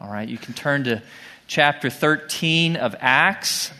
All right, you can turn to chapter 13 of Acts.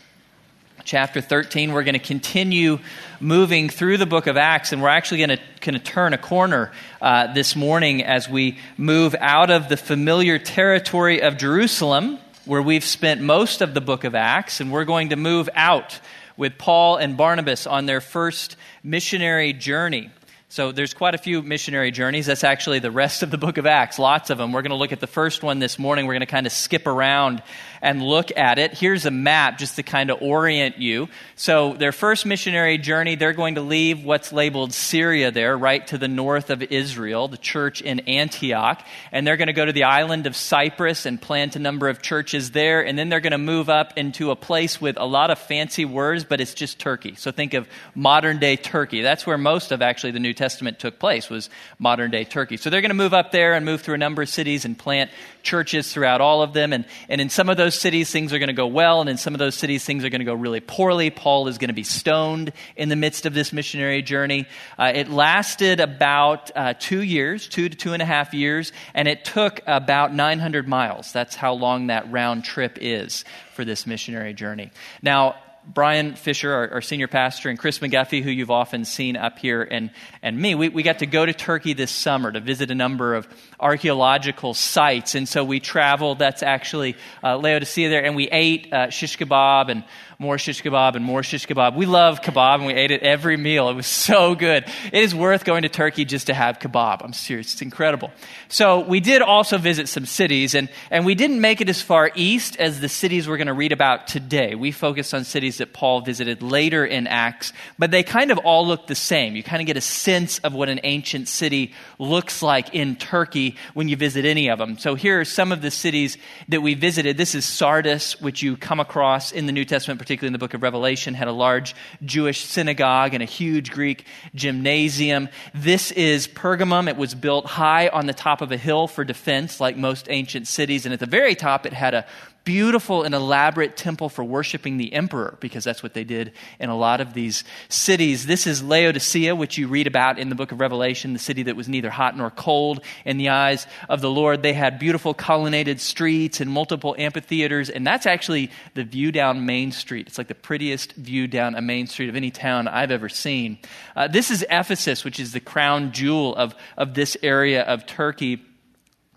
Chapter 13, we're going to continue moving through the book of Acts, and we're actually going to, going to turn a corner uh, this morning as we move out of the familiar territory of Jerusalem, where we've spent most of the book of Acts, and we're going to move out with Paul and Barnabas on their first missionary journey. So there's quite a few missionary journeys. That's actually the rest of the book of Acts, lots of them. We're going to look at the first one this morning. We're going to kind of skip around and look at it. Here's a map just to kind of orient you. So, their first missionary journey, they're going to leave what's labeled Syria there, right to the north of Israel, the church in Antioch. And they're going to go to the island of Cyprus and plant a number of churches there. And then they're going to move up into a place with a lot of fancy words, but it's just Turkey. So, think of modern day Turkey. That's where most of actually the New Testament took place, was modern day Turkey. So, they're going to move up there and move through a number of cities and plant churches throughout all of them. And, and in some of those cities, things are going to go well, and in some of those cities, things are going to go really poorly. Paul is going to be stoned in the midst of this missionary journey. Uh, it lasted about uh, two years, two to two and a half years, and it took about 900 miles. That's how long that round trip is for this missionary journey. Now, Brian Fisher, our, our, senior pastor, and Chris McGuffey, who you've often seen up here, and, and me, we, we got to go to Turkey this summer to visit a number of archaeological sites. And so we traveled, that's actually uh, Laodicea there, and we ate uh, shish kebab and more shish kebab and more shish kebab. We love kebab and we ate it every meal. It was so good. It is worth going to Turkey just to have kebab. I'm serious. It's incredible. So we did also visit some cities and, and we didn't make it as far east as the cities we're going to read about today. We focused on cities that Paul visited later in Acts, but they kind of all look the same. You kind of get a sense of what an ancient city looks like in Turkey when you visit any of them. So here are some of the cities that we visited. This is Sardis, which you come across in the New Testament, particularly in the book of Revelation, had a large Jewish synagogue and a huge Greek gymnasium. This is Pergamum. It was built high on the top of a hill for defense, like most ancient cities. And at the very top, it had a beautiful and elaborate temple for worshiping the emperor, because that's what they did in a lot of these cities. This is Laodicea, which you read about in the book of Revelation, the city that was neither hot nor cold in the eyes of the Lord. They had beautiful colonnaded streets and multiple amphitheaters, and that's actually the view down Main Street. It's like the prettiest view down a main street of any town I've ever seen. Uh, this is Ephesus, which is the crown jewel of, of this area of Turkey.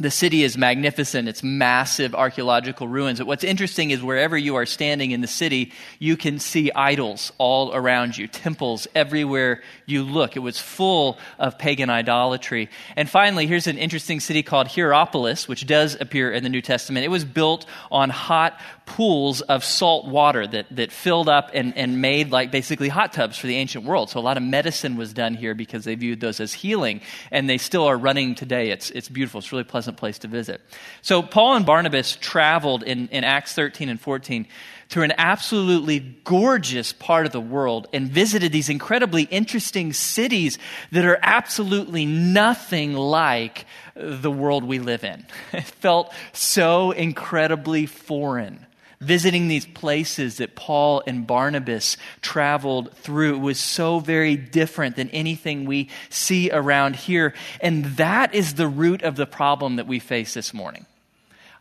The city is magnificent. It's massive archaeological ruins. But what's interesting is wherever you are standing in the city, you can see idols all around you, temples everywhere you look. It was full of pagan idolatry. And finally, here's an interesting city called Hierapolis, which does appear in the New Testament. It was built on hot pools of salt water that, that filled up and, and made like basically hot tubs for the ancient world. So a lot of medicine was done here because they viewed those as healing. And they still are running today. It's, it's beautiful. It's a really pleasant place to visit. So Paul and Barnabas traveled in, in Acts 13 and 14 through an absolutely gorgeous part of the world and visited these incredibly interesting cities that are absolutely nothing like the world we live in. It felt so incredibly foreign visiting these places that Paul and Barnabas traveled through. Was so very different than anything we see around here. And that is the root of the problem that we face this morning.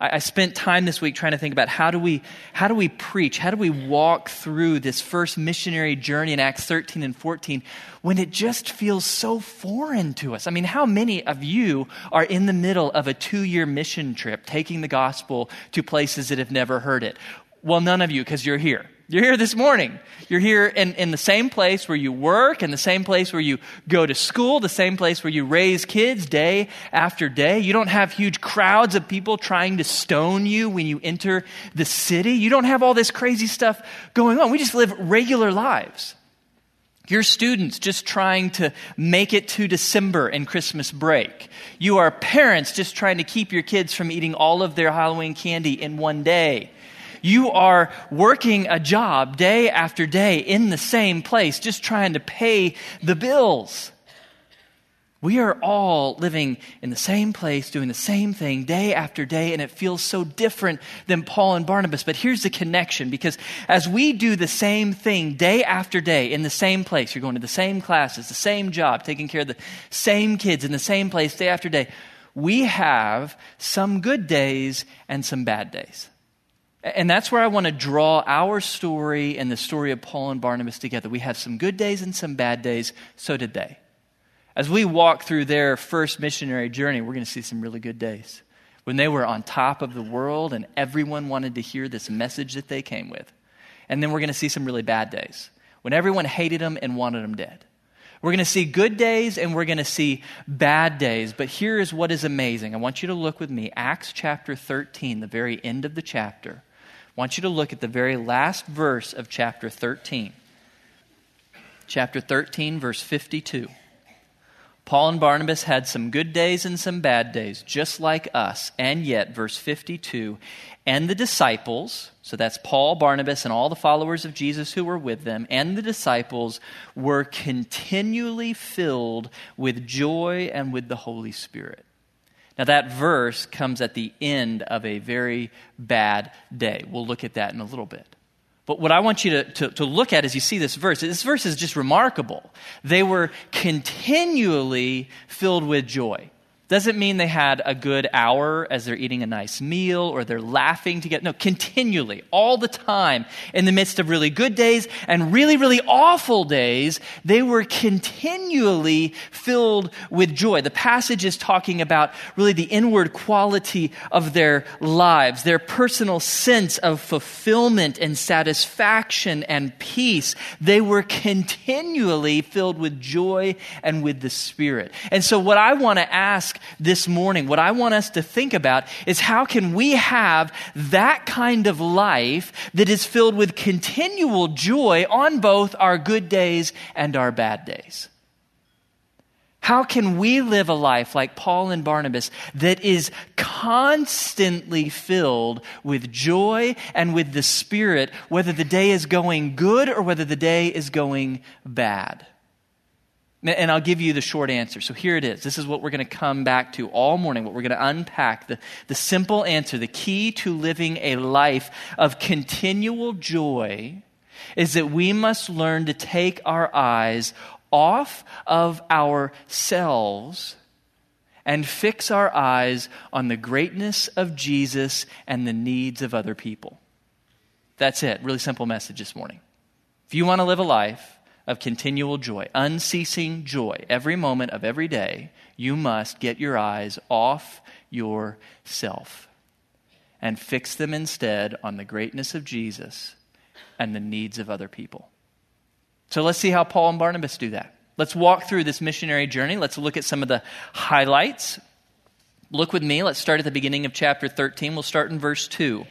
I, I spent time this week trying to think about how do we how do we preach, how do we walk through this first missionary journey in Acts 13 and 14 when it just feels so foreign to us. I mean, how many of you are in the middle of a two year mission trip taking the gospel to places that have never heard it? Well, none of you, because you're here. You're here this morning. You're here in, in the same place where you work, in the same place where you go to school, the same place where you raise kids day after day. You don't have huge crowds of people trying to stone you when you enter the city. You don't have all this crazy stuff going on. We just live regular lives. You're students just trying to make it to December and Christmas break. You are parents just trying to keep your kids from eating all of their Halloween candy in one day. You are working a job day after day in the same place, just trying to pay the bills. We are all living in the same place, doing the same thing day after day, and it feels so different than Paul and Barnabas. But here's the connection because as we do the same thing day after day in the same place, you're going to the same classes, the same job, taking care of the same kids in the same place day after day, we have some good days and some bad days. And that's where I want to draw our story and the story of Paul and Barnabas together. We have some good days and some bad days. So did they. As we walk through their first missionary journey, we're going to see some really good days. When they were on top of the world and everyone wanted to hear this message that they came with. And then we're going to see some really bad days when everyone hated them and wanted them dead. We're going to see good days and we're going to see bad days. But here is what is amazing. I want you to look with me, Acts chapter 13, the very end of the chapter. Want you to look at the very last verse of chapter 13. Chapter 13, verse 52. Paul and Barnabas had some good days and some bad days, just like us. And yet, verse 52, and the disciples, so that's Paul, Barnabas, and all the followers of Jesus who were with them, and the disciples were continually filled with joy and with the Holy Spirit. Now, that verse comes at the end of a very bad day. We'll look at that in a little bit. But what I want you to, to, to, look at as you see this verse, this verse is just remarkable. They were continually filled with joy. Doesn't mean they had a good hour as they're eating a nice meal or they're laughing together. No, continually, all the time, in the midst of really good days and really, really awful days, they were continually filled with joy. The passage is talking about really the inward quality of their lives, their personal sense of fulfillment and satisfaction and peace. They were continually filled with joy and with the Spirit. And so, what I want to ask this morning, what I want us to think about is how can we have that kind of life that is filled with continual joy on both our good days and our bad days? How can we live a life like Paul and Barnabas that is constantly filled with joy and with the Spirit, whether the day is going good or whether the day is going bad? And I'll give you the short answer. So here it is. This is what we're going to come back to all morning, what we're going to unpack. The, the simple answer, the key to living a life of continual joy is that we must learn to take our eyes off of ourselves and fix our eyes on the greatness of Jesus and the needs of other people. That's it. Really simple message this morning. If you want to live a life of continual joy, unceasing joy, every moment of every day, you must get your eyes off yourself and fix them instead on the greatness of Jesus and the needs of other people. So let's see how Paul and Barnabas do that. Let's walk through this missionary journey. Let's look at some of the highlights. Look with me. Let's start at the beginning of chapter 13. We'll start in verse 2.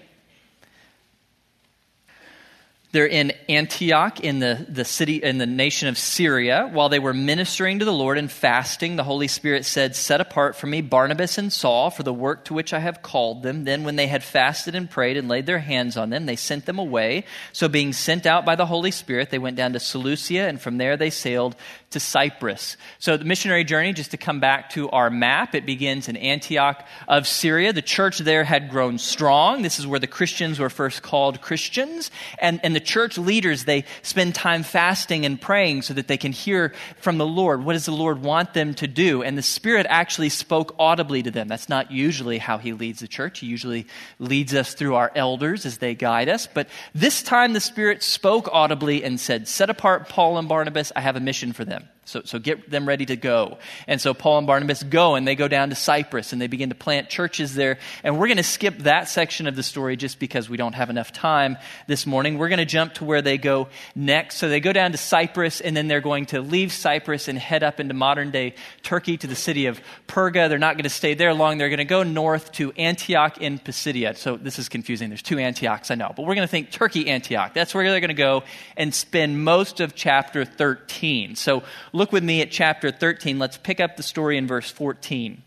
They're in Antioch in the, the city in the nation of Syria. While they were ministering to the Lord and fasting, the Holy Spirit said, Set apart for me Barnabas and Saul for the work to which I have called them. Then, when they had fasted and prayed and laid their hands on them, they sent them away. So, being sent out by the Holy Spirit, they went down to Seleucia, and from there they sailed to Cyprus. So, the missionary journey, just to come back to our map, it begins in Antioch of Syria. The church there had grown strong. This is where the Christians were first called Christians. And, and the church leaders, they spend time fasting and praying so that they can hear from the Lord. What does the Lord want them to do? And the Spirit actually spoke audibly to them. That's not usually how He leads the church. He usually leads us through our elders as they guide us. But this time the Spirit spoke audibly and said, Set apart Paul and Barnabas. I have a mission for them. Amen. So, so get them ready to go. And so Paul and Barnabas go and they go down to Cyprus and they begin to plant churches there. And we're going to skip that section of the story just because we don't have enough time this morning. We're going to jump to where they go next. So they go down to Cyprus and then they're going to leave Cyprus and head up into modern day Turkey to the city of Perga. They're not going to stay there long. They're going to go north to Antioch in Pisidia. So this is confusing. There's two Antiochs, I know. But we're going to think Turkey, Antioch. That's where they're going to go and spend most of chapter 13. So Look with me at chapter 13. Let's pick up the story in verse 14.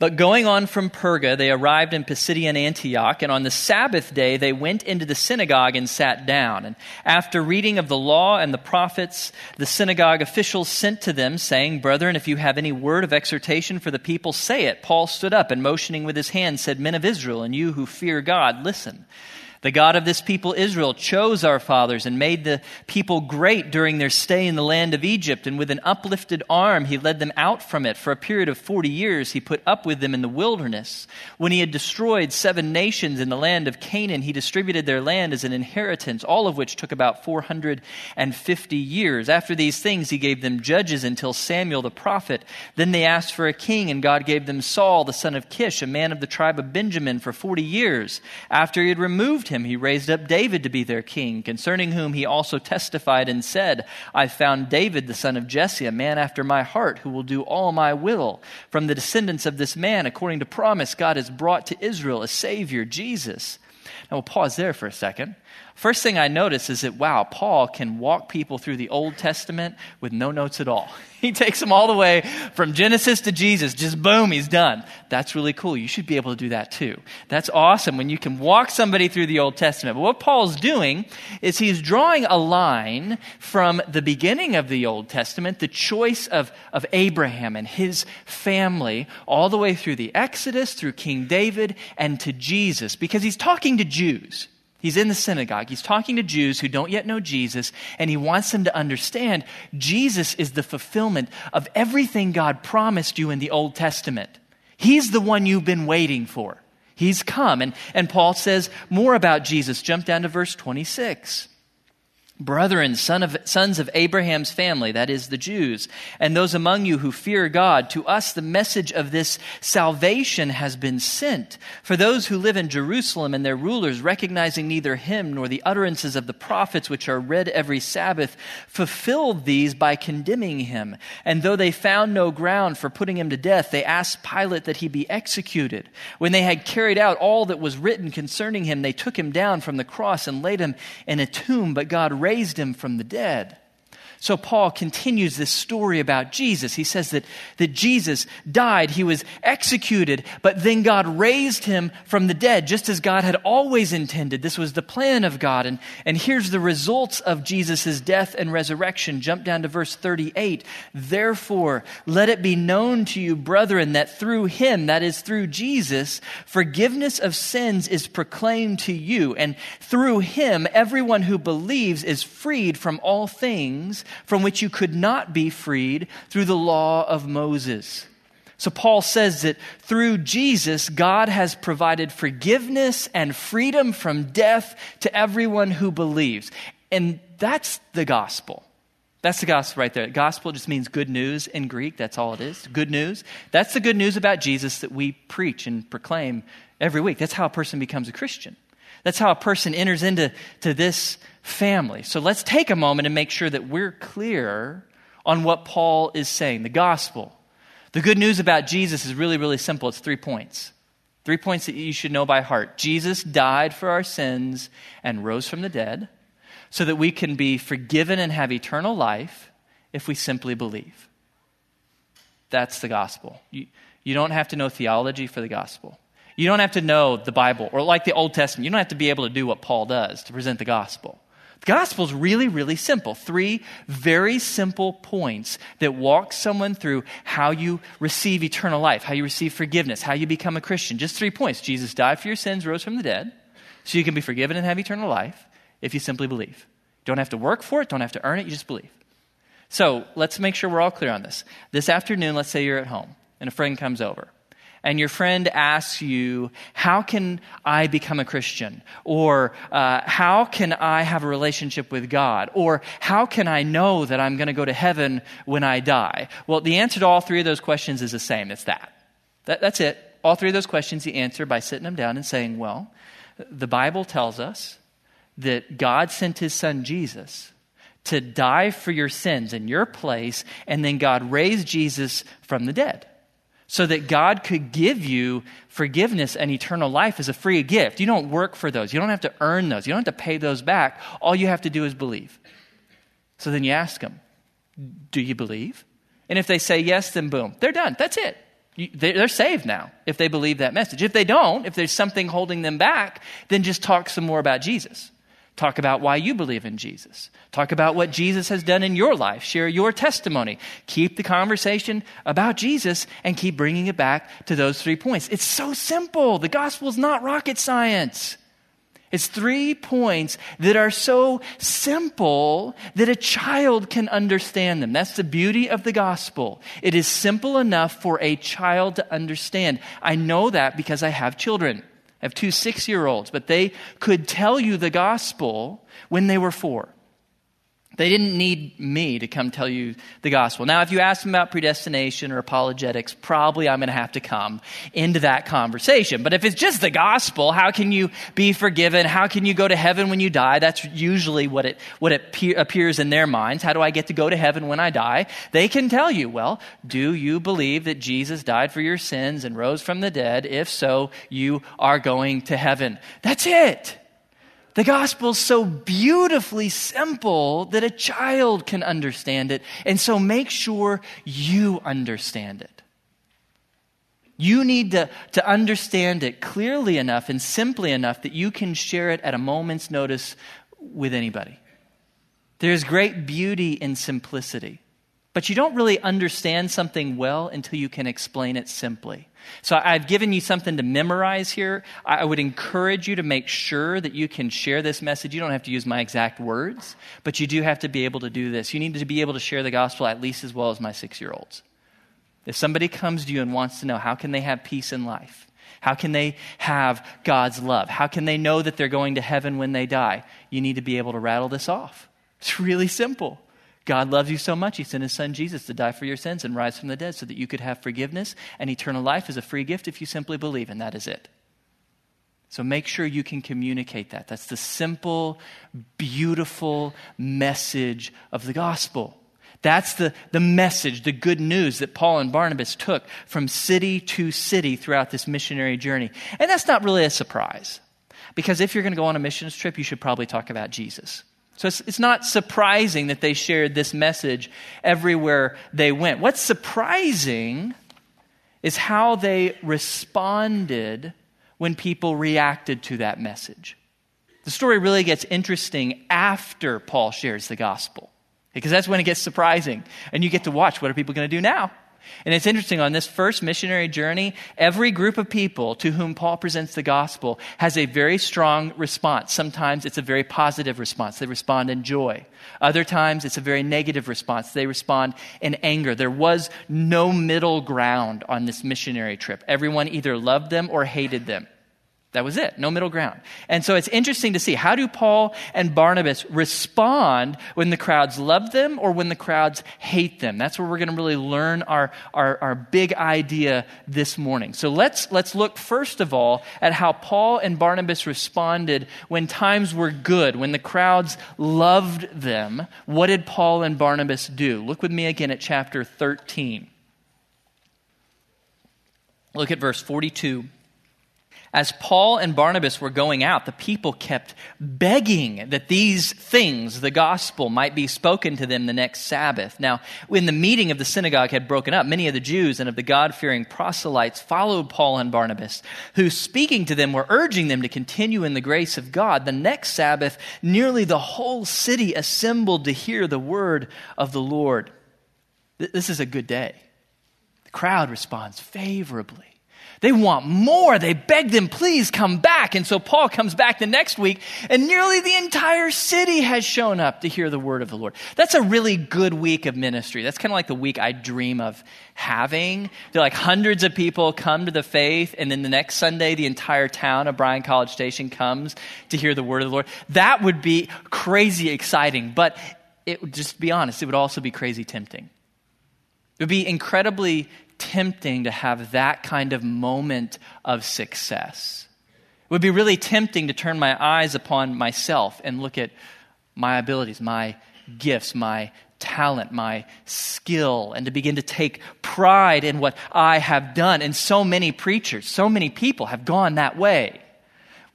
But going on from Perga, they arrived in Pisidian Antioch, and on the Sabbath day they went into the synagogue and sat down. And after reading of the law and the prophets, the synagogue officials sent to them, saying, Brethren, if you have any word of exhortation for the people, say it. Paul stood up and motioning with his hand said, Men of Israel, and you who fear God, listen. The God of this people, Israel, chose our fathers and made the people great during their stay in the land of Egypt. And with an uplifted arm, he led them out from it. For a period of 40 years, he put up with them in the wilderness. When he had destroyed seven nations in the land of Canaan, he distributed their land as an inheritance, all of which took about 450 years. After these things, he gave them judges until Samuel the prophet. Then they asked for a king, and God gave them Saul, the son of Kish, a man of the tribe of Benjamin, for 40 years. After he had removed him, he raised up David to be their king, concerning whom he also testified and said, I found David the son of Jesse, a man after my heart, who will do all my will. From the descendants of this man, according to promise, God has brought to Israel a Savior, Jesus. Now we'll pause there for a second. First thing I notice is that, wow, Paul can walk people through the Old Testament with no notes at all. He takes them all the way from Genesis to Jesus, just boom, he's done. That's really cool. You should be able to do that too. That's awesome when you can walk somebody through the Old Testament. But what Paul's doing is he's drawing a line from the beginning of the Old Testament, the choice of, of Abraham and his family, all the way through the Exodus, through King David, and to Jesus, because he's talking to Jews. He's in the synagogue. He's talking to Jews who don't yet know Jesus, and he wants them to understand Jesus is the fulfillment of everything God promised you in the Old Testament. He's the one you've been waiting for. He's come. And, and Paul says more about Jesus. Jump down to verse 26. Brethren, son of, sons of Abraham's family, that is the Jews, and those among you who fear God, to us the message of this salvation has been sent. For those who live in Jerusalem and their rulers, recognizing neither him nor the utterances of the prophets which are read every Sabbath, fulfilled these by condemning him. And though they found no ground for putting him to death, they asked Pilate that he be executed. When they had carried out all that was written concerning him, they took him down from the cross and laid him in a tomb, but God raised him from the dead. So Paul continues this story about Jesus. He says that, that Jesus died, he was executed, but then God raised him from the dead, just as God had always intended. This was the plan of God. And, and here's the results of Jesus' death and resurrection. Jump down to verse 38. Therefore, let it be known to you, brethren, that through him, that is through Jesus, forgiveness of sins is proclaimed to you. And through him, everyone who believes is freed from all things from which you could not be freed through the law of Moses. So Paul says that through Jesus, God has provided forgiveness and freedom from death to everyone who believes. And that's the gospel. That's the gospel right there. Gospel just means good news in Greek. That's all it is. Good news. That's the good news about Jesus that we preach and proclaim every week. That's how a person becomes a Christian. That's how a person enters into to this family. So let's take a moment and make sure that we're clear on what Paul is saying. The gospel. The good news about Jesus is really, really simple. It's three points. Three points that you should know by heart. Jesus died for our sins and rose from the dead so that we can be forgiven and have eternal life if we simply believe. That's the gospel. You, you don't have to know theology for the gospel. You don't have to know the Bible or like the Old Testament. You don't have to be able to do what Paul does to present the gospel. The gospel is really, really simple. Three very simple points that walk someone through how you receive eternal life, how you receive forgiveness, how you become a Christian. Just three points. Jesus died for your sins, rose from the dead, so you can be forgiven and have eternal life if you simply believe. Don't have to work for it, don't have to earn it, you just believe. So let's make sure we're all clear on this. This afternoon, let's say you're at home and a friend comes over and your friend asks you, How can I become a Christian? Or uh, How can I have a relationship with God? Or How can I know that I'm going to go to heaven when I die? Well, the answer to all three of those questions is the same it's that. that that's it. All three of those questions you answer by sitting them down and saying, Well, the Bible tells us that God sent his son Jesus to die for your sins in your place, and then God raised Jesus from the dead so that God could give you forgiveness and eternal life as a free gift. You don't work for those. You don't have to earn those. You don't have to pay those back. All you have to do is believe. So then you ask them, Do you believe? And if they say yes, then boom, they're done. That's it. They're saved now if they believe that message. If they don't, if there's something holding them back, then just talk some more about Jesus. Talk about why you believe in Jesus. Talk about what Jesus has done in your life. Share your testimony. Keep the conversation about Jesus and keep bringing it back to those three points. It's so simple. The gospel is not rocket science. It's three points that are so simple that a child can understand them. That's the beauty of the gospel. It is simple enough for a child to understand. I know that because I have children. I have two six year olds, but they could tell you the gospel when they were four. They didn't need me to come tell you the gospel. Now, if you ask them about predestination or apologetics, probably I'm going to have to come into that conversation. But if it's just the gospel, how can you be forgiven? How can you go to heaven when you die? That's usually what it, what it pe- appears in their minds. How do I get to go to heaven when I die? They can tell you, well, do you believe that Jesus died for your sins and rose from the dead? If so, you are going to heaven. That's it. The gospel's so beautifully simple that a child can understand it. And so make sure you understand it. You need to, to understand it clearly enough and simply enough that you can share it at a moment's notice with anybody. There's great beauty in simplicity. But you don't really understand something well until you can explain it simply. So I've given you something to memorize here. I would encourage you to make sure that you can share this message. You don't have to use my exact words, but you do have to be able to do this. You need to be able to share the gospel at least as well as my six year olds. If somebody comes to you and wants to know how can they have peace in life? How can they have God's love? How can they know that they're going to heaven when they die? You need to be able to rattle this off. It's really simple. God loves you so much, He sent His Son Jesus to die for your sins and rise from the dead so that you could have forgiveness and eternal life as a free gift if you simply believe, and that is it. So make sure you can communicate that. That's the simple, beautiful message of the gospel. That's the, the message, the good news that Paul and Barnabas took from city to city throughout this missionary journey. And that's not really a surprise. Because if you're going to go on a missions trip, you should probably talk about Jesus. So it's, not surprising that they shared this message everywhere they went. What's surprising is how they responded when people reacted to that message. The story really gets interesting after Paul shares the gospel, because that's when it gets surprising. And you get to watch what are people going to do now? And it's interesting, on this first missionary journey, every group of people to whom Paul presents the gospel has a very strong response. Sometimes it's a very positive response. They respond in joy. Other times it's a very negative response. They respond in anger. There was no middle ground on this missionary trip. Everyone either loved them or hated them. That was it, no middle ground. And so it's interesting to see how do Paul and Barnabas respond when the crowds love them or when the crowds hate them? That's where we're going to really learn our, our, our big idea this morning. So let's, let's look first of all at how Paul and Barnabas responded when times were good, when the crowds loved them. What did Paul and Barnabas do? Look with me again at chapter 13. Look at verse 42 as Paul and Barnabas were going out, the people kept begging that these things, the gospel, might be spoken to them the next Sabbath. Now, when the meeting of the synagogue had broken up, many of the Jews and of the God fearing proselytes followed Paul and Barnabas, who, speaking to them, were urging them to continue in the grace of God. The next Sabbath, nearly the whole city assembled to hear the word of the Lord. This is a good day. The crowd responds favorably. They want more. They beg them, please come back. And so Paul comes back the next week, and nearly the entire city has shown up to hear the word of the Lord. That's a really good week of ministry. That's kind of like the week I dream of having. They're like hundreds of people come to the faith, and then the next Sunday, the entire town of Bryan College Station comes to hear the word of the Lord. That would be crazy exciting, but it would just be honest, it would also be crazy tempting. It would be incredibly tempting to have that kind of moment of success. It would be really tempting to turn my eyes upon myself and look at my abilities, my gifts, my talent, my skill, and to begin to take pride in what I have done. And so many preachers, so many people have gone that way.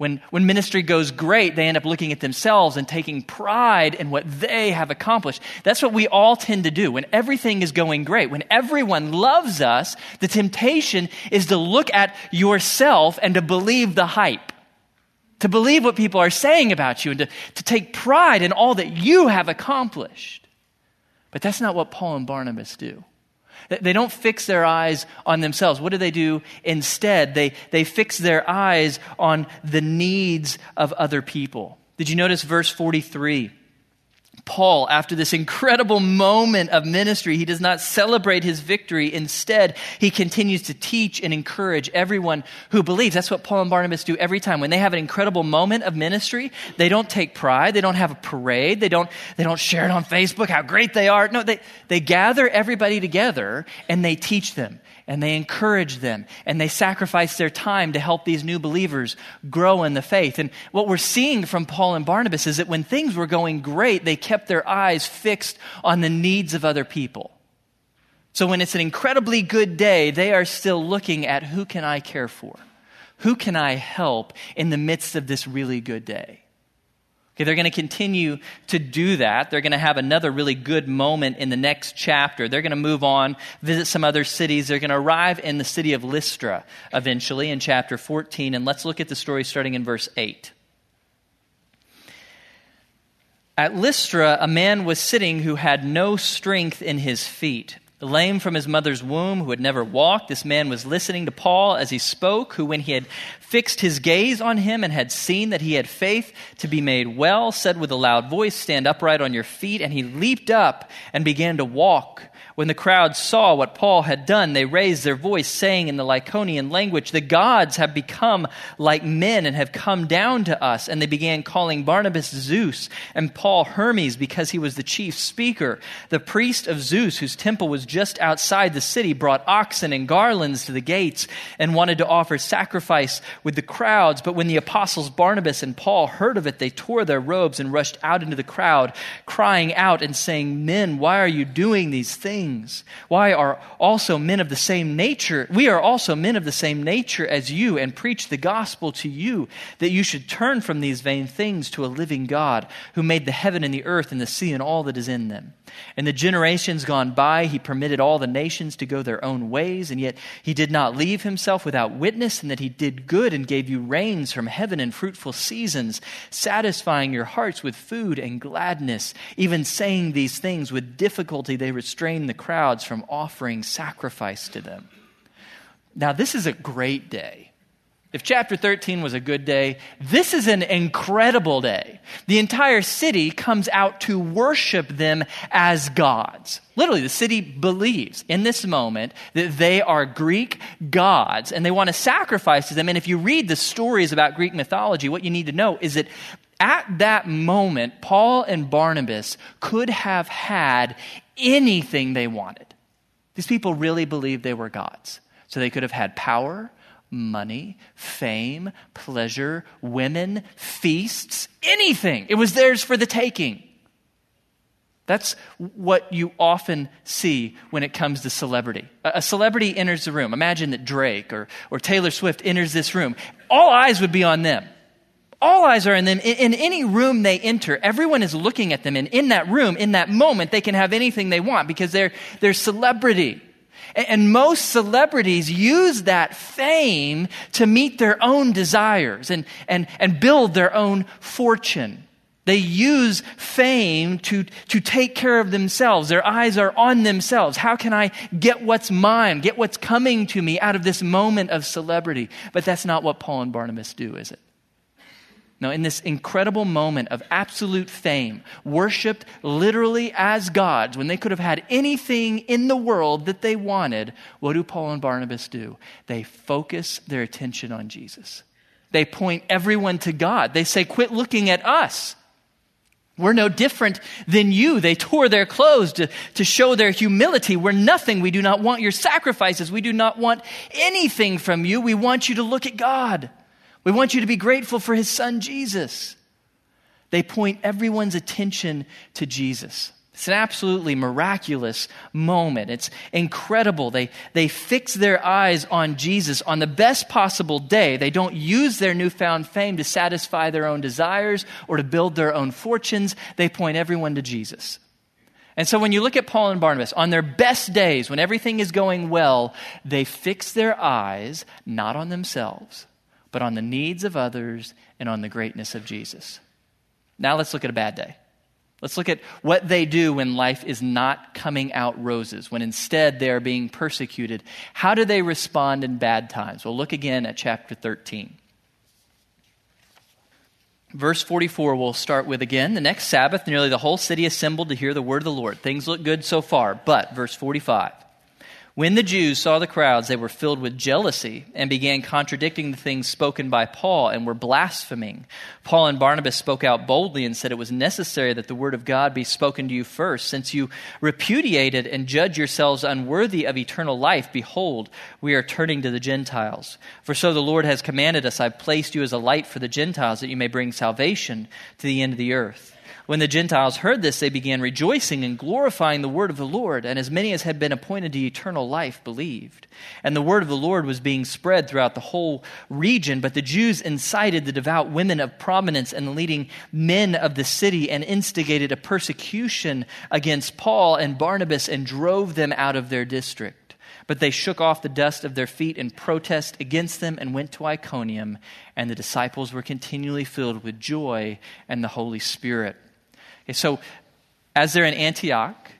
When, when ministry goes great, they end up looking at themselves and taking pride in what they have accomplished. That's what we all tend to do. When everything is going great, when everyone loves us, the temptation is to look at yourself and to believe the hype. To believe what people are saying about you and to, to take pride in all that you have accomplished. But that's not what Paul and Barnabas do. They don't fix their eyes on themselves. What do they do instead? They, they fix their eyes on the needs of other people. Did you notice verse 43? Paul, after this incredible moment of ministry, he does not celebrate his victory. Instead, he continues to teach and encourage everyone who believes. That's what Paul and Barnabas do every time. When they have an incredible moment of ministry, they don't take pride. They don't have a parade. They don't, they don't share it on Facebook how great they are. No, they, they gather everybody together and they teach them and they encourage them and they sacrifice their time to help these new believers grow in the faith. And what we're seeing from Paul and Barnabas is that when things were going great, they kept their eyes fixed on the needs of other people. So when it's an incredibly good day, they are still looking at who can I care for? Who can I help in the midst of this really good day? Okay, they're going to continue to do that. They're going to have another really good moment in the next chapter. They're going to move on, visit some other cities. They're going to arrive in the city of Lystra eventually in chapter 14. And let's look at the story starting in verse 8. At Lystra, a man was sitting who had no strength in his feet lame from his mother's womb, who had never walked. This man was listening to Paul as he spoke, who, when he had fixed his gaze on him and had seen that he had faith to be made well, said with a loud voice, Stand upright on your feet. And he leaped up and began to walk. When the crowd saw what Paul had done, they raised their voice, saying in the Lycaonian language, The gods have become like men and have come down to us. And they began calling Barnabas Zeus and Paul Hermes because he was the chief speaker. The priest of Zeus, whose temple was just outside the city, brought oxen and garlands to the gates and wanted to offer sacrifice with the crowds. But when the apostles Barnabas and Paul heard of it, they tore their robes and rushed out into the crowd, crying out and saying, Men, why are you doing these things? Things? Why are also men of the same nature? We are also men of the same nature as you and preach the gospel to you that you should turn from these vain things to a living God who made the heaven and the earth and the sea and all that is in them. In the generations gone by, he permitted all the nations to go their own ways, and yet he did not leave himself without witness, and that he did good and gave you rains from heaven and fruitful seasons, satisfying your hearts with food and gladness. Even saying these things with difficulty, they restrained the crowds from offering sacrifice to them. Now, this is a great day. If chapter 13 was a good day, this is an incredible day. The entire city comes out to worship them as gods. Literally, the city believes in this moment that they are Greek gods and they want to sacrifice to them. And if you read the stories about Greek mythology, what you need to know is that at that moment, Paul and Barnabas could have had anything they wanted. These people really believed they were gods. So they could have had power, money, fame, pleasure, women, feasts, anything. It was theirs for the taking. That's what you often see when it comes to celebrity. A celebrity enters the room. Imagine that Drake or, or Taylor Swift enters this room. All eyes would be on them. All eyes are on them. In, in any room they enter, everyone is looking at them. And in that room, in that moment, they can have anything they want because they're, they're celebrity. And most celebrities use that fame to meet their own desires and, and, and build their own fortune. They use fame to, to take care of themselves. Their eyes are on themselves. How can I get what's mine, get what's coming to me out of this moment of celebrity? But that's not what Paul and Barnabas do, is it? Now, in this incredible moment of absolute fame, worshiped literally as gods, when they could have had anything in the world that they wanted, what do Paul and Barnabas do? They focus their attention on Jesus. They point everyone to God. They say, Quit looking at us. We're no different than you. They tore their clothes to, to show their humility. We're nothing. We do not want your sacrifices. We do not want anything from you. We want you to look at God. We want you to be grateful for his son, Jesus. They point everyone's attention to Jesus. It's an absolutely miraculous moment. It's incredible. They, they fix their eyes on Jesus on the best possible day. They don't use their newfound fame to satisfy their own desires or to build their own fortunes. They point everyone to Jesus. And so when you look at Paul and Barnabas, on their best days, when everything is going well, they fix their eyes not on themselves, but on the needs of others and on the greatness of Jesus. Now let's look at a bad day. Let's look at what they do when life is not coming out roses, when instead they are being persecuted. How do they respond in bad times? Well, look again at chapter 13. Verse 44 we'll start with again. The next Sabbath, nearly the whole city assembled to hear the word of the Lord. Things look good so far, but, verse 45. When the Jews saw the crowds, they were filled with jealousy and began contradicting the things spoken by Paul and were blaspheming. Paul and Barnabas spoke out boldly and said it was necessary that the word of God be spoken to you first. Since you repudiated and judge yourselves unworthy of eternal life, behold, we are turning to the Gentiles. For so the Lord has commanded us, I've placed you as a light for the Gentiles, that you may bring salvation to the end of the earth. When the Gentiles heard this, they began rejoicing and glorifying the word of the Lord, and as many as had been appointed to eternal life believed. And the word of the Lord was being spread throughout the whole region, but the Jews incited the devout women of prominence and the leading men of the city and instigated a persecution against Paul and Barnabas and drove them out of their district. But they shook off the dust of their feet in protest against them and went to Iconium, and the disciples were continually filled with joy and the Holy Spirit. Okay, so as they're in Antioch,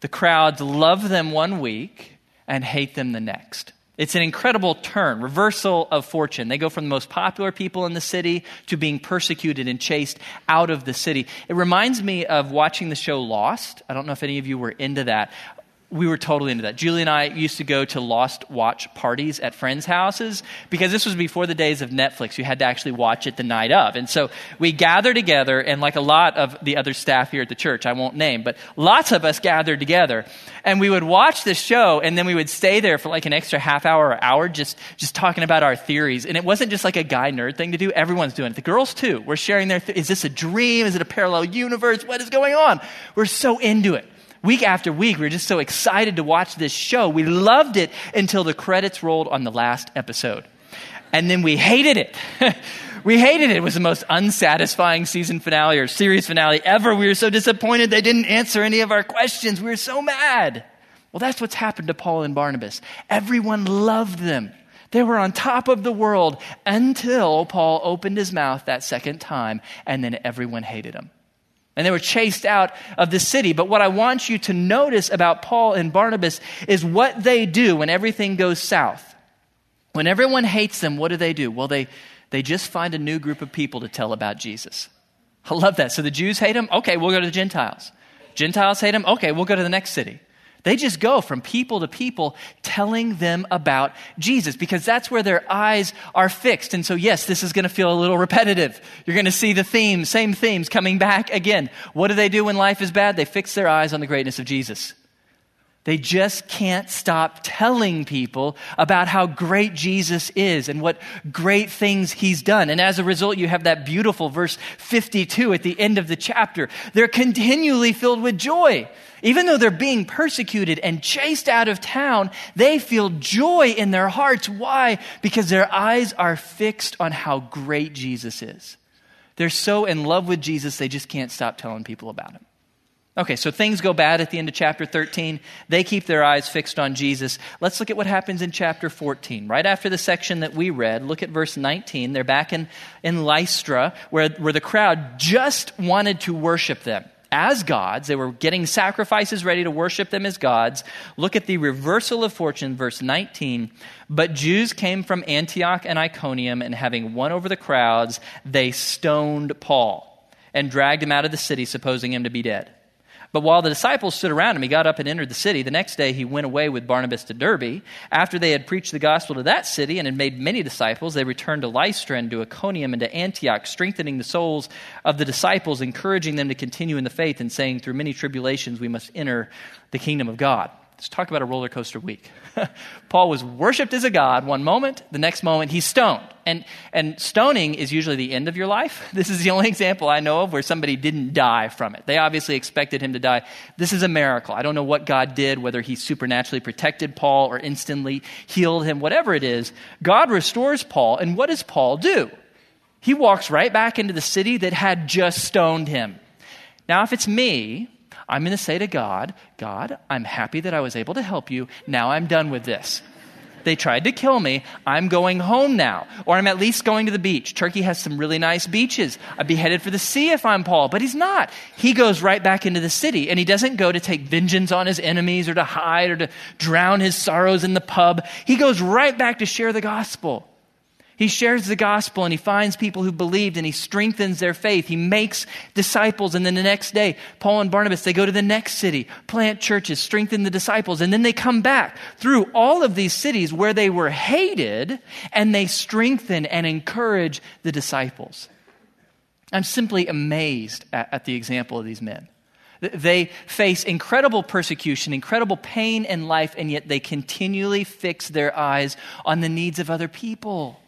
the crowds love them one week and hate them the next. It's an incredible turn, reversal of fortune. They go from the most popular people in the city to being persecuted and chased out of the city. It reminds me of watching the show Lost. I don't know if any of you were into that we were totally into that. Julie and I used to go to Lost Watch parties at friends' houses because this was before the days of Netflix. You had to actually watch it the night of. And so we gathered together, and like a lot of the other staff here at the church, I won't name, but lots of us gathered together, and we would watch this show, and then we would stay there for like an extra half hour or hour just, just talking about our theories. And it wasn't just like a guy nerd thing to do, everyone's doing it. The girls too. We're sharing their, th- is this a dream? Is it a parallel universe? What is going on? We're so into it week after week, we were just so excited to watch this show. We loved it until the credits rolled on the last episode. And then we hated it. we hated it. It was the most unsatisfying season finale or series finale ever. We were so disappointed they didn't answer any of our questions. We were so mad. Well, that's what's happened to Paul and Barnabas. Everyone loved them. They were on top of the world until Paul opened his mouth that second time, and then everyone hated him. And they were chased out of the city. But what I want you to notice about Paul and Barnabas is what they do when everything goes south. When everyone hates them, what do they do? Well, they, they just find a new group of people to tell about Jesus. I love that. So the Jews hate him? Okay, we'll go to the Gentiles. Gentiles hate him? Okay, we'll go to the next city. They just go from people to people telling them about Jesus because that's where their eyes are fixed. And so, yes, this is going to feel a little repetitive. You're going to see the themes, same themes coming back again. What do they do when life is bad? They fix their eyes on the greatness of Jesus. They just can't stop telling people about how great Jesus is and what great things he's done. And as a result, you have that beautiful verse 52 at the end of the chapter. They're continually filled with joy. Even though they're being persecuted and chased out of town, they feel joy in their hearts. Why? Because their eyes are fixed on how great Jesus is. They're so in love with Jesus, they just can't stop telling people about him. Okay, so things go bad at the end of chapter 13. They keep their eyes fixed on Jesus. Let's look at what happens in chapter 14. Right after the section that we read, look at verse 19. They're back in, in Lystra, where, where the crowd just wanted to worship them as gods. They were getting sacrifices ready to worship them as gods. Look at the reversal of fortune, verse 19. But Jews came from Antioch and Iconium, and having won over the crowds, they stoned Paul and dragged him out of the city, supposing him to be dead. But while the disciples stood around him, he got up and entered the city. The next day he went away with Barnabas to Derbe. After they had preached the gospel to that city and had made many disciples, they returned to Lystra and to Iconium and to Antioch, strengthening the souls of the disciples, encouraging them to continue in the faith, and saying, Through many tribulations we must enter the kingdom of God. Let's talk about a roller coaster week. Paul was worshiped as a god one moment, the next moment he's stoned. And, and stoning is usually the end of your life. This is the only example I know of where somebody didn't die from it. They obviously expected him to die. This is a miracle. I don't know what God did, whether he supernaturally protected Paul or instantly healed him, whatever it is. God restores Paul, and what does Paul do? He walks right back into the city that had just stoned him. Now, if it's me, I'm going to say to God, God, I'm happy that I was able to help you. Now I'm done with this. They tried to kill me. I'm going home now. Or I'm at least going to the beach. Turkey has some really nice beaches. I'd be headed for the sea if I'm Paul, but he's not. He goes right back into the city and he doesn't go to take vengeance on his enemies or to hide or to drown his sorrows in the pub. He goes right back to share the gospel. He shares the gospel and he finds people who believed and he strengthens their faith. He makes disciples. And then the next day, Paul and Barnabas, they go to the next city, plant churches, strengthen the disciples. And then they come back through all of these cities where they were hated and they strengthen and encourage the disciples. I'm simply amazed at, at the example of these men. They face incredible persecution, incredible pain in life, and yet they continually fix their eyes on the needs of other people.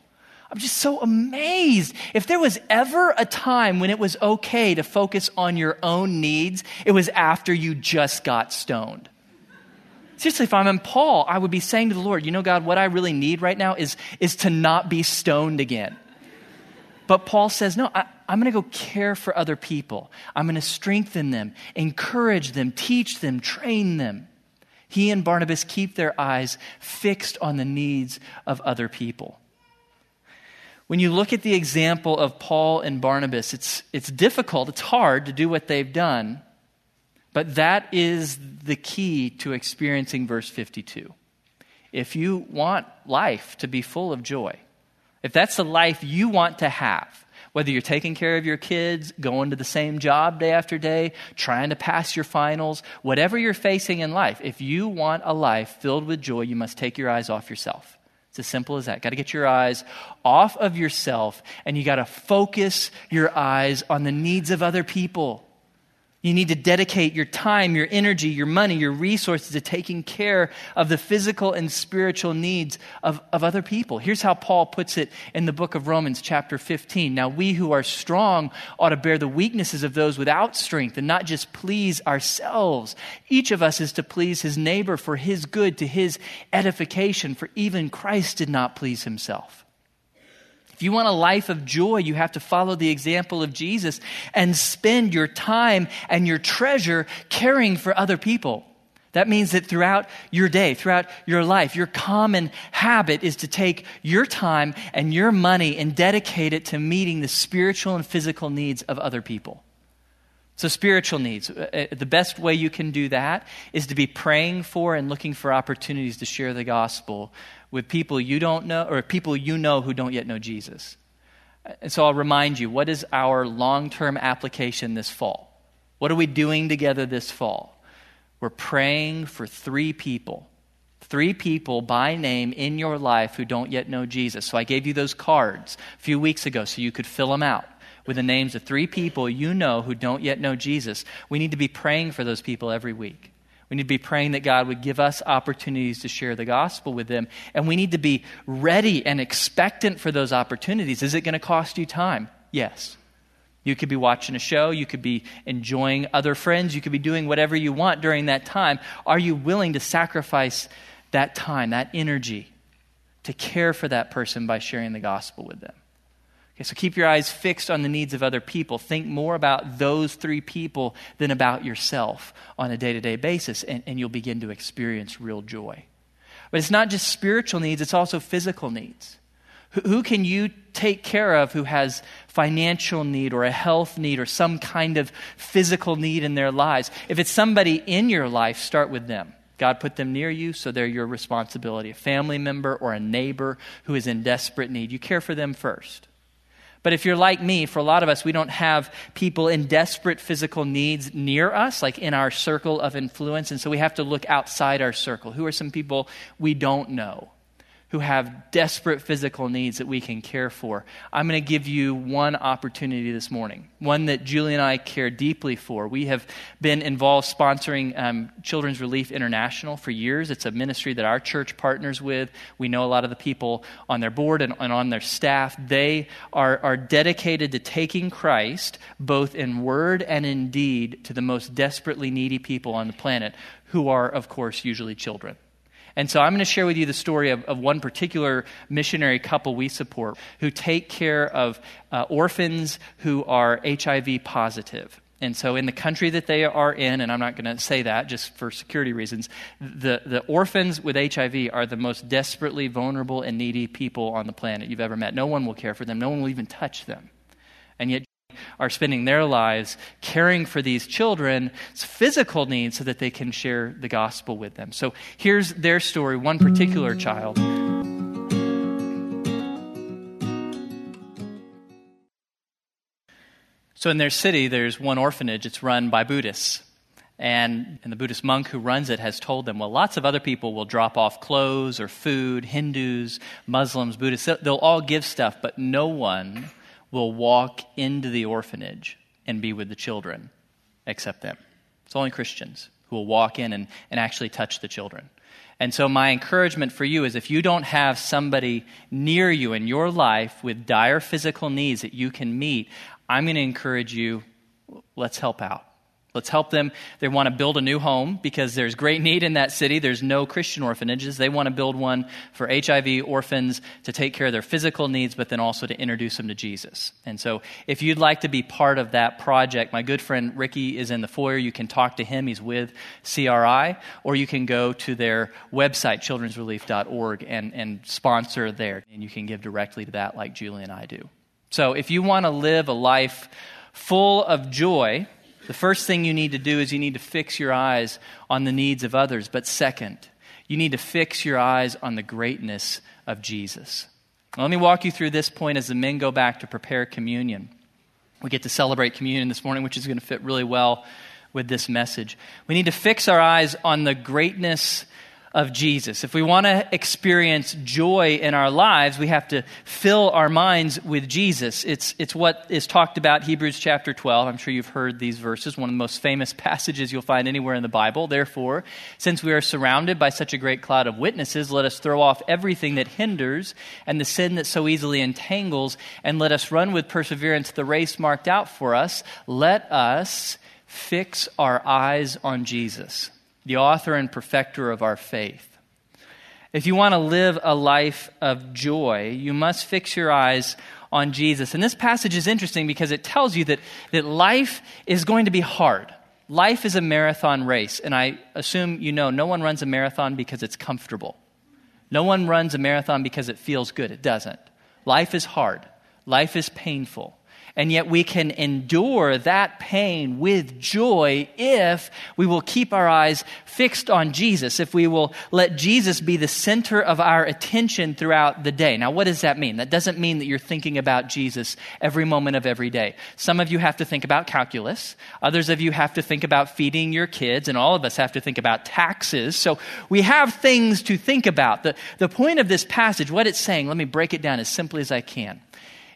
I'm just so amazed. If there was ever a time when it was okay to focus on your own needs, it was after you just got stoned. Seriously, if I'm in Paul, I would be saying to the Lord, you know, God, what I really need right now is, is to not be stoned again. But Paul says, no, I, I'm going to go care for other people. I'm going to strengthen them, encourage them, teach them, train them. He and Barnabas keep their eyes fixed on the needs of other people. When you look at the example of Paul and Barnabas, it's, it's difficult, it's hard to do what they've done, but that is the key to experiencing verse 52. If you want life to be full of joy, if that's the life you want to have, whether you're taking care of your kids, going to the same job day after day, trying to pass your finals, whatever you're facing in life, if you want a life filled with joy, you must take your eyes off yourself. It's as simple as that. Got to get your eyes off of yourself and you got to focus your eyes on the needs of other people. You need to dedicate your time, your energy, your money, your resources to taking care of the physical and spiritual needs of, of other people. Here's how Paul puts it in the book of Romans, chapter 15. Now, we who are strong ought to bear the weaknesses of those without strength and not just please ourselves. Each of us is to please his neighbor for his good, to his edification, for even Christ did not please himself. If you want a life of joy, you have to follow the example of Jesus and spend your time and your treasure caring for other people. That means that throughout your day, throughout your life, your common habit is to take your time and your money and dedicate it to meeting the spiritual and physical needs of other people. So, spiritual needs. Uh, uh, the best way you can do that is to be praying for and looking for opportunities to share the gospel with people you don't know or people you know who don't yet know Jesus. And so I'll remind you what is our long term application this fall? What are we doing together this fall? We're praying for three people. Three people by name in your life who don't yet know Jesus. So I gave you those cards a few weeks ago so you could fill them out with the names of three people you know who don't yet know Jesus. We need to be praying for those people every week. We need to be praying that God would give us opportunities to share the gospel with them. And we need to be ready and expectant for those opportunities. Is it going to cost you time? Yes. You could be watching a show. You could be enjoying other friends. You could be doing whatever you want during that time. Are you willing to sacrifice that time, that energy, to care for that person by sharing the gospel with them? Okay, so keep your eyes fixed on the needs of other people. Think more about those three people than about yourself on a day to day basis, and, and you'll begin to experience real joy. But it's not just spiritual needs, it's also physical needs. Who, who can you take care of who has financial need or a health need or some kind of physical need in their lives? If it's somebody in your life, start with them. God put them near you, so they're your responsibility. A family member or a neighbor who is in desperate need, you care for them first. But if you're like me, for a lot of us, we don't have people in desperate physical needs near us, like in our circle of influence. And so we have to look outside our circle. Who are some people we don't know? Who have desperate physical needs that we can care for. I'm going to give you one opportunity this morning, one that Julie and I care deeply for. We have been involved sponsoring um, Children's Relief International for years. It's a ministry that our church partners with. We know a lot of the people on their board and, and on their staff. They are, are dedicated to taking Christ, both in word and in deed, to the most desperately needy people on the planet, who are, of course, usually children. And so I'm going to share with you the story of, of one particular missionary couple we support who take care of uh, orphans who are HIV positive. And so, in the country that they are in, and I'm not going to say that just for security reasons, the, the orphans with HIV are the most desperately vulnerable and needy people on the planet you've ever met. No one will care for them, no one will even touch them. And yet, are spending their lives caring for these children's physical needs so that they can share the gospel with them. So, here's their story one particular child. So, in their city, there's one orphanage. It's run by Buddhists. And, and the Buddhist monk who runs it has told them, well, lots of other people will drop off clothes or food, Hindus, Muslims, Buddhists. They'll all give stuff, but no one will walk into the orphanage and be with the children except them. It's only Christians who will walk in and, and actually touch the children. And so, my encouragement for you is if you don't have somebody near you in your life with dire physical needs that you can meet, I'm going to encourage you let's help out. Let's help them. They want to build a new home because there's great need in that city. There's no Christian orphanages. They want to build one for HIV orphans to take care of their physical needs, but then also to introduce them to Jesus. And so, if you'd like to be part of that project, my good friend Ricky is in the foyer. You can talk to him. He's with CRI, or you can go to their website, childrensrelief.org, and, and sponsor there. And you can give directly to that, like Julie and I do. So, if you want to live a life full of joy, the first thing you need to do is you need to fix your eyes on the needs of others. But second, you need to fix your eyes on the greatness of Jesus. Let me walk you through this point as the men go back to prepare communion. We get to celebrate communion this morning, which is going to fit really well with this message. We need to fix our eyes on the greatness of Jesus. If we want to experience joy in our lives, we have to fill our minds with Jesus. It's, it's what is talked about Hebrews chapter 12. I'm sure you've heard these verses, one of the most famous passages you'll find anywhere in the Bible. Therefore, since we are surrounded by such a great cloud of witnesses, let us throw off everything that hinders and the sin that so easily entangles, and let us run with perseverance the race marked out for us. Let us fix our eyes on Jesus the author and perfecter of our faith. If you want to live a life of joy, you must fix your eyes on Jesus. And this passage is interesting because it tells you that, that life is going to be hard. Life is a marathon race. And I assume you know no one runs a marathon because it's comfortable. No one runs a marathon because it feels good. It doesn't. Life is hard, life is painful. And yet we can endure that pain with joy if we will keep our eyes fixed on Jesus, if we will let Jesus be the center of our attention throughout the day. Now, what does that mean? That doesn't mean that you're thinking about Jesus every moment of every day. Some of you have to think about calculus, others of you have to think about feeding your kids, and all of us have to think about taxes. So we have things to think about. The, the point of this passage, what it's saying, let me break it down as simply as I can.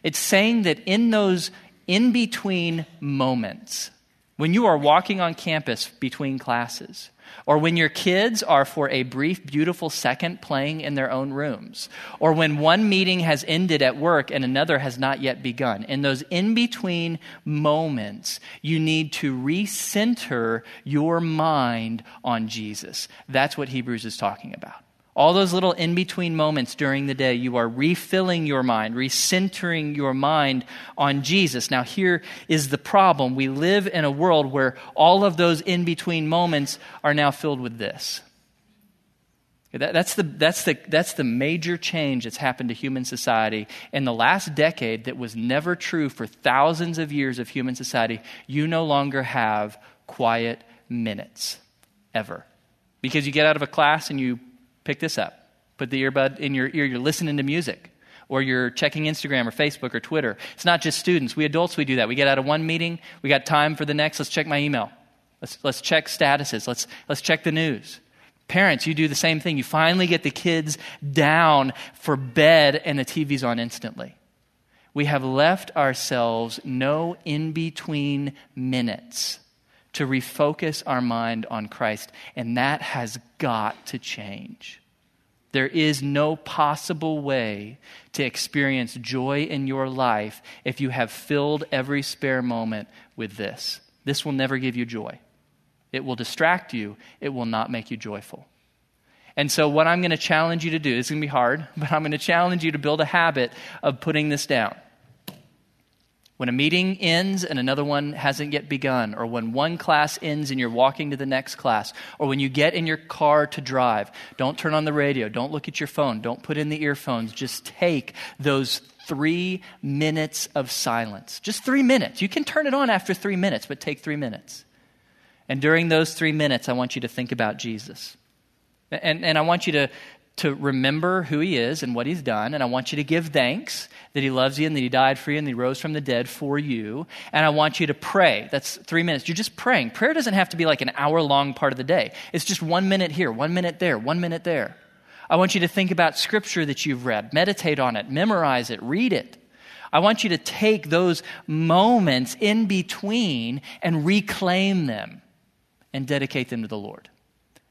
It's saying that in those in between moments, when you are walking on campus between classes, or when your kids are for a brief, beautiful second playing in their own rooms, or when one meeting has ended at work and another has not yet begun. In those in between moments, you need to recenter your mind on Jesus. That's what Hebrews is talking about. All those little in between moments during the day, you are refilling your mind, recentering your mind on Jesus. Now, here is the problem. We live in a world where all of those in between moments are now filled with this. that's, the, that's, the, that's the major change that's happened to human society in the last decade that was never true for thousands of years of human society. You no longer have quiet minutes, ever. Because you get out of a class and you Pick this up. Put the earbud in your ear. You're listening to music, or you're checking Instagram or Facebook or Twitter. It's not just students. We adults, we do that. We get out of one meeting, we got time for the next. Let's check my email. Let's, let's check statuses. Let's, let's check the news. Parents, you do the same thing. You finally get the kids down for bed, and the TV's on instantly. We have left ourselves no in between minutes to refocus our mind on Christ. And that has got to change. There is no possible way to experience joy in your life if you have filled every spare moment with this. This will never give you joy. It will distract you, it will not make you joyful. And so, what I'm going to challenge you to do, is going to be hard, but I'm going to challenge you to build a habit of putting this down. When a meeting ends and another one hasn't yet begun, or when one class ends and you're walking to the next class, or when you get in your car to drive, don't turn on the radio, don't look at your phone, don't put in the earphones. Just take those three minutes of silence. Just three minutes. You can turn it on after three minutes, but take three minutes. And during those three minutes, I want you to think about Jesus. And, and I want you to, to remember who he is and what he's done. And I want you to give thanks that he loves you and that he died for you and that he rose from the dead for you. And I want you to pray. That's three minutes. You're just praying. Prayer doesn't have to be like an hour long part of the day, it's just one minute here, one minute there, one minute there. I want you to think about scripture that you've read, meditate on it, memorize it, read it. I want you to take those moments in between and reclaim them and dedicate them to the Lord.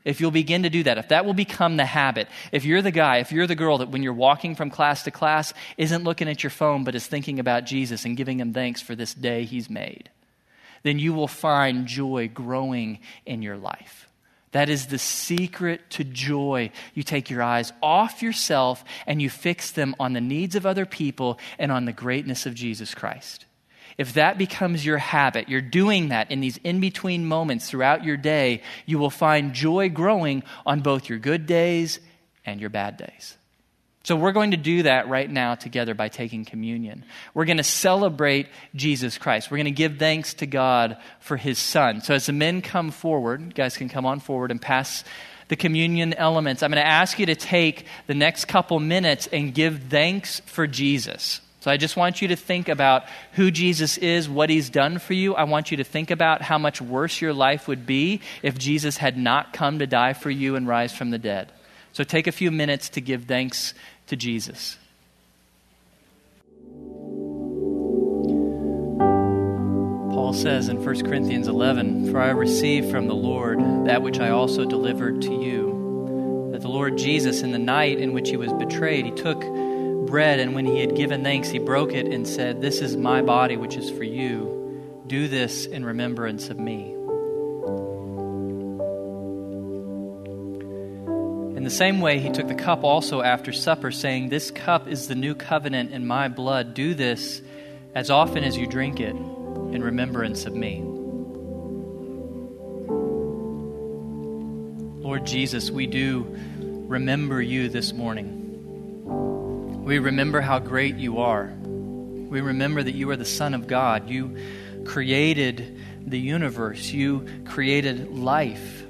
If you'll begin to do that, if that will become the habit, if you're the guy, if you're the girl that when you're walking from class to class isn't looking at your phone but is thinking about Jesus and giving him thanks for this day he's made, then you will find joy growing in your life. That is the secret to joy. You take your eyes off yourself and you fix them on the needs of other people and on the greatness of Jesus Christ if that becomes your habit, you're doing that in these in between moments throughout your day, you will find joy growing on both your good days and your bad days. So, we're going to do that right now together by taking communion. We're going to celebrate Jesus Christ. We're going to give thanks to God for his son. So, as the men come forward, guys can come on forward and pass the communion elements. I'm going to ask you to take the next couple minutes and give thanks for Jesus. So I just want you to think about who Jesus is, what he's done for you. I want you to think about how much worse your life would be if Jesus had not come to die for you and rise from the dead. So take a few minutes to give thanks to Jesus. Paul says in 1 Corinthians 11, For I received from the Lord that which I also delivered to you, that the Lord Jesus, in the night in which he was betrayed, he took bread, and when he had given thanks, he broke it and said, This is my body, which is for you. Do this in remembrance of me. In the same way, he took the cup also after supper, saying, This cup is the new covenant in my blood. Do this as often as you drink it in remembrance of me. Lord Jesus, we do remember you this morning. We remember how great you are. We remember that you are the Son of God. You created the universe, you created life.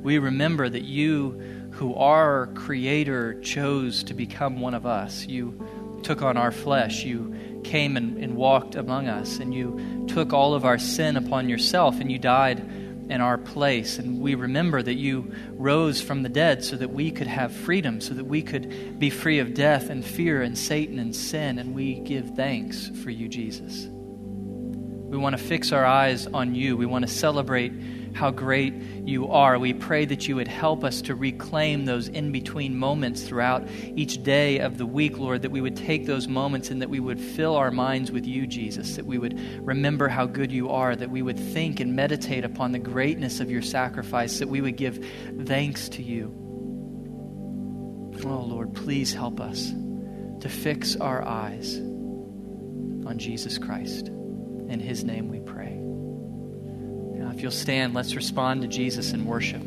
We remember that you, who are Creator, chose to become one of us. You took on our flesh. You came and, and walked among us, and you took all of our sin upon yourself, and you died in our place. And we remember that you rose from the dead so that we could have freedom, so that we could be free of death and fear and Satan and sin. And we give thanks for you, Jesus. We want to fix our eyes on you. We want to celebrate how great you are. We pray that you would help us to reclaim those in between moments throughout each day of the week, Lord, that we would take those moments and that we would fill our minds with you, Jesus, that we would remember how good you are, that we would think and meditate upon the greatness of your sacrifice, that we would give thanks to you. Oh, Lord, please help us to fix our eyes on Jesus Christ. In his name we pray. If you'll stand, let's respond to Jesus in worship.